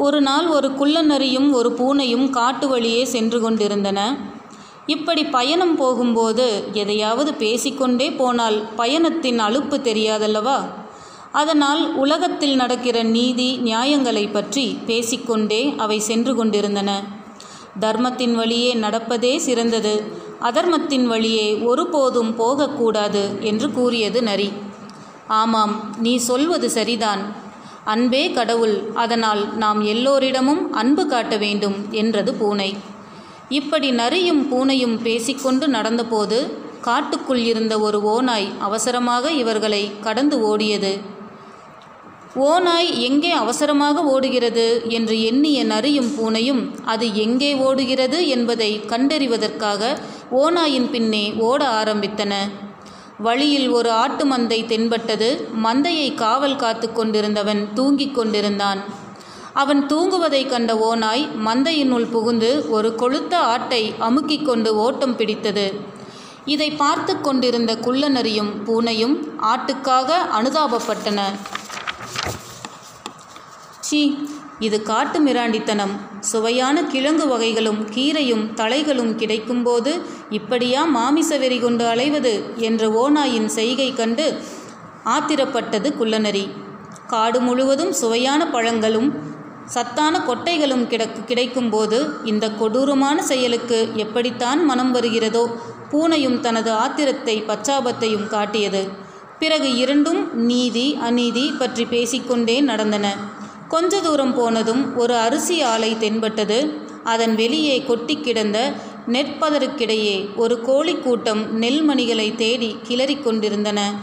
ஒரு நாள் ஒரு குள்ளநரியும் ஒரு பூனையும் காட்டு வழியே சென்று கொண்டிருந்தன. இப்படி பயணம் போகும்போது எதையாவது பேசிக்கொண்டே போனால் பயணத்தின் அலுப்பு தெரியாதல்லவா? அதனால் உலகத்தில் நடக்கிற நீதி நியாயங்களை பற்றி பேசிக்கொண்டே அவை சென்று கொண்டிருந்தன. தர்மத்தின் வழியே நடப்பதே சிறந்தது. அதர்மத்தின் வழியே ஒருபோதும் போகக்கூடாது என்று கூறியது நரி. ஆமாம் நீ சொல்வது சரிதான். அன்பே கடவுள் அதனால் நாம் எல்லோரிடமும் அன்பு காட்ட வேண்டும் என்றது பூனை. இப்படி நரியும் பூனையும் பேசிக்கொண்டு நடந்தபோது காட்டுக்குள் இருந்த ஒரு ஓநாய் அவசரமாக இவர்களை கடந்து ஓடியது. ஓநாய் எங்கே அவசரமாக ஓடுகிறது? என்று எண்ணிய நரியும் பூனையும் அது எங்கே ஓடுகிறது? என்பதை கண்டறிவதற்காக ஓநாயின் பின்னே ஓட ஆரம்பித்தன. வழியில் ஒரு ஆட்டு மந்தை தென்பட்டது. மந்தையை காவல் காத்து கொண்டிருந்தவன் தூங்கிக் கொண்டிருந்தான். அவன் தூங்குவதைக் கண்ட ஓநாய் மந்தையினுள் புகுந்து ஒரு கொழுத்த ஆட்டை அமுக்கிக் கொண்டு ஓட்டம் பிடித்தது. இதை பார்த்து கொண்டிருந்த குள்ளநரியும் பூனையும் ஆட்டுக்காக அனுதாபப்பட்டன. சீ இது காட்டு மிராண்டித்தனம். சுவையான கிழங்கு வகைகளும் கீரையும் தலைகளும் கிடைக்கும்போது இப்படியா மாமிச வெறி கொண்டு அலைவது என்ற ஓநாயின் செய்கை கண்டு ஆத்திரப்பட்டது குள்ளநரி. காடு முழுவதும் சுவையான பழங்களும் சத்தான கொட்டைகளும் கிடக்கு கிடைக்கும்போது இந்த கொடூரமான செயலுக்கு எப்படித்தான் மனம் வருகிறதோ பூனையும் தனது ஆத்திரத்தை பச்சாபத்தையும் காட்டியது. பிறகு இரண்டும் நீதி அநீதி பற்றி பேசிக்கொண்டே நடந்தன. கொஞ்ச தூரம் போனதும் ஒரு அரிசி ஆலை தென்பட்டது. அதன் வெளியே கொட்டி கிடந்த நெற்பதருக்கிடையே ஒரு கோழி கூட்டம் நெல்மணிகளை தேடி கிளறிக் கொண்டிருந்தன.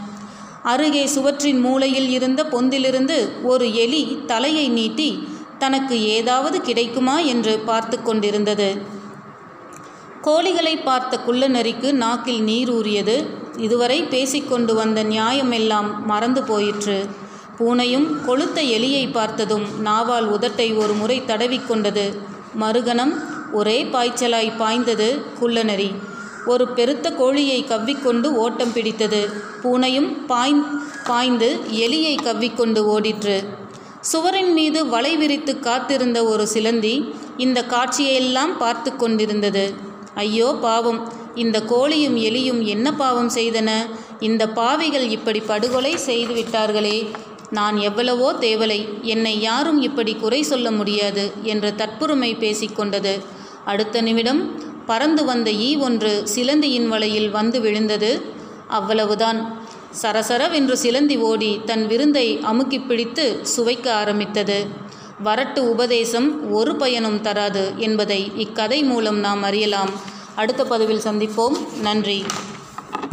அருகே சுவற்றின் மூலையில் இருந்த பொந்திலிருந்து ஒரு எலி தலையை நீட்டி தனக்கு ஏதாவது கிடைக்குமா? என்று பார்த்து கொண்டிருந்தது. கோழிகளை பார்த்த குள்ளநரிக்கு நாக்கில் நீர் ஊறியது. இதுவரை பேசிக்கொண்டு வந்த நியாயமெல்லாம் மறந்து போயிற்று. பூனையும் கொளுத்த எலியை பார்த்ததும் நாவால் உதட்டை ஒரு முறை தடவிக்கொண்டது மறுகணம் ஒரே பாய்ச்சலாய் பாய்ந்தது குள்ளநரி. ஒரு பெருத்த கோழியை கவ்விக்கொண்டு ஓட்டம் பிடித்தது. பூனையும் பாய்ந் பாய்ந்து எலியை கவ்விக்கொண்டு ஓடிற்று. சுவரின் மீது வலை விரித்து காத்திருந்த ஒரு சிலந்தி இந்த காட்சியெல்லாம் பார்த்து கொண்டிருந்தது. ஐயோ பாவம்! இந்த கோழியும் எலியும் என்ன பாவம் செய்தன? இந்த பாவிகள் இப்படி படுகொலை செய்து விட்டார்களே! நான் எவ்வளவோ தேவலை என்னை யாரும் இப்படி குறை சொல்ல முடியாது என்று தற்புரிமை பேசிக்கொண்டது அடுத்த நிமிடம் பறந்து வந்த ஈ ஒன்று சிலந்தியின் வலையில் வந்து விழுந்தது. அவ்வளவுதான். சரசரவென்று சிலந்தி ஓடி தன் விருந்தை அமுக்கி பிடித்து சுவைக்க ஆரம்பித்தது. வரட்டு உபதேசம் ஒரு பயனும் தராது என்பதை இக்கதை மூலம் நாம் அறியலாம். அடுத்த பதிவில் சந்திப்போம். நன்றி.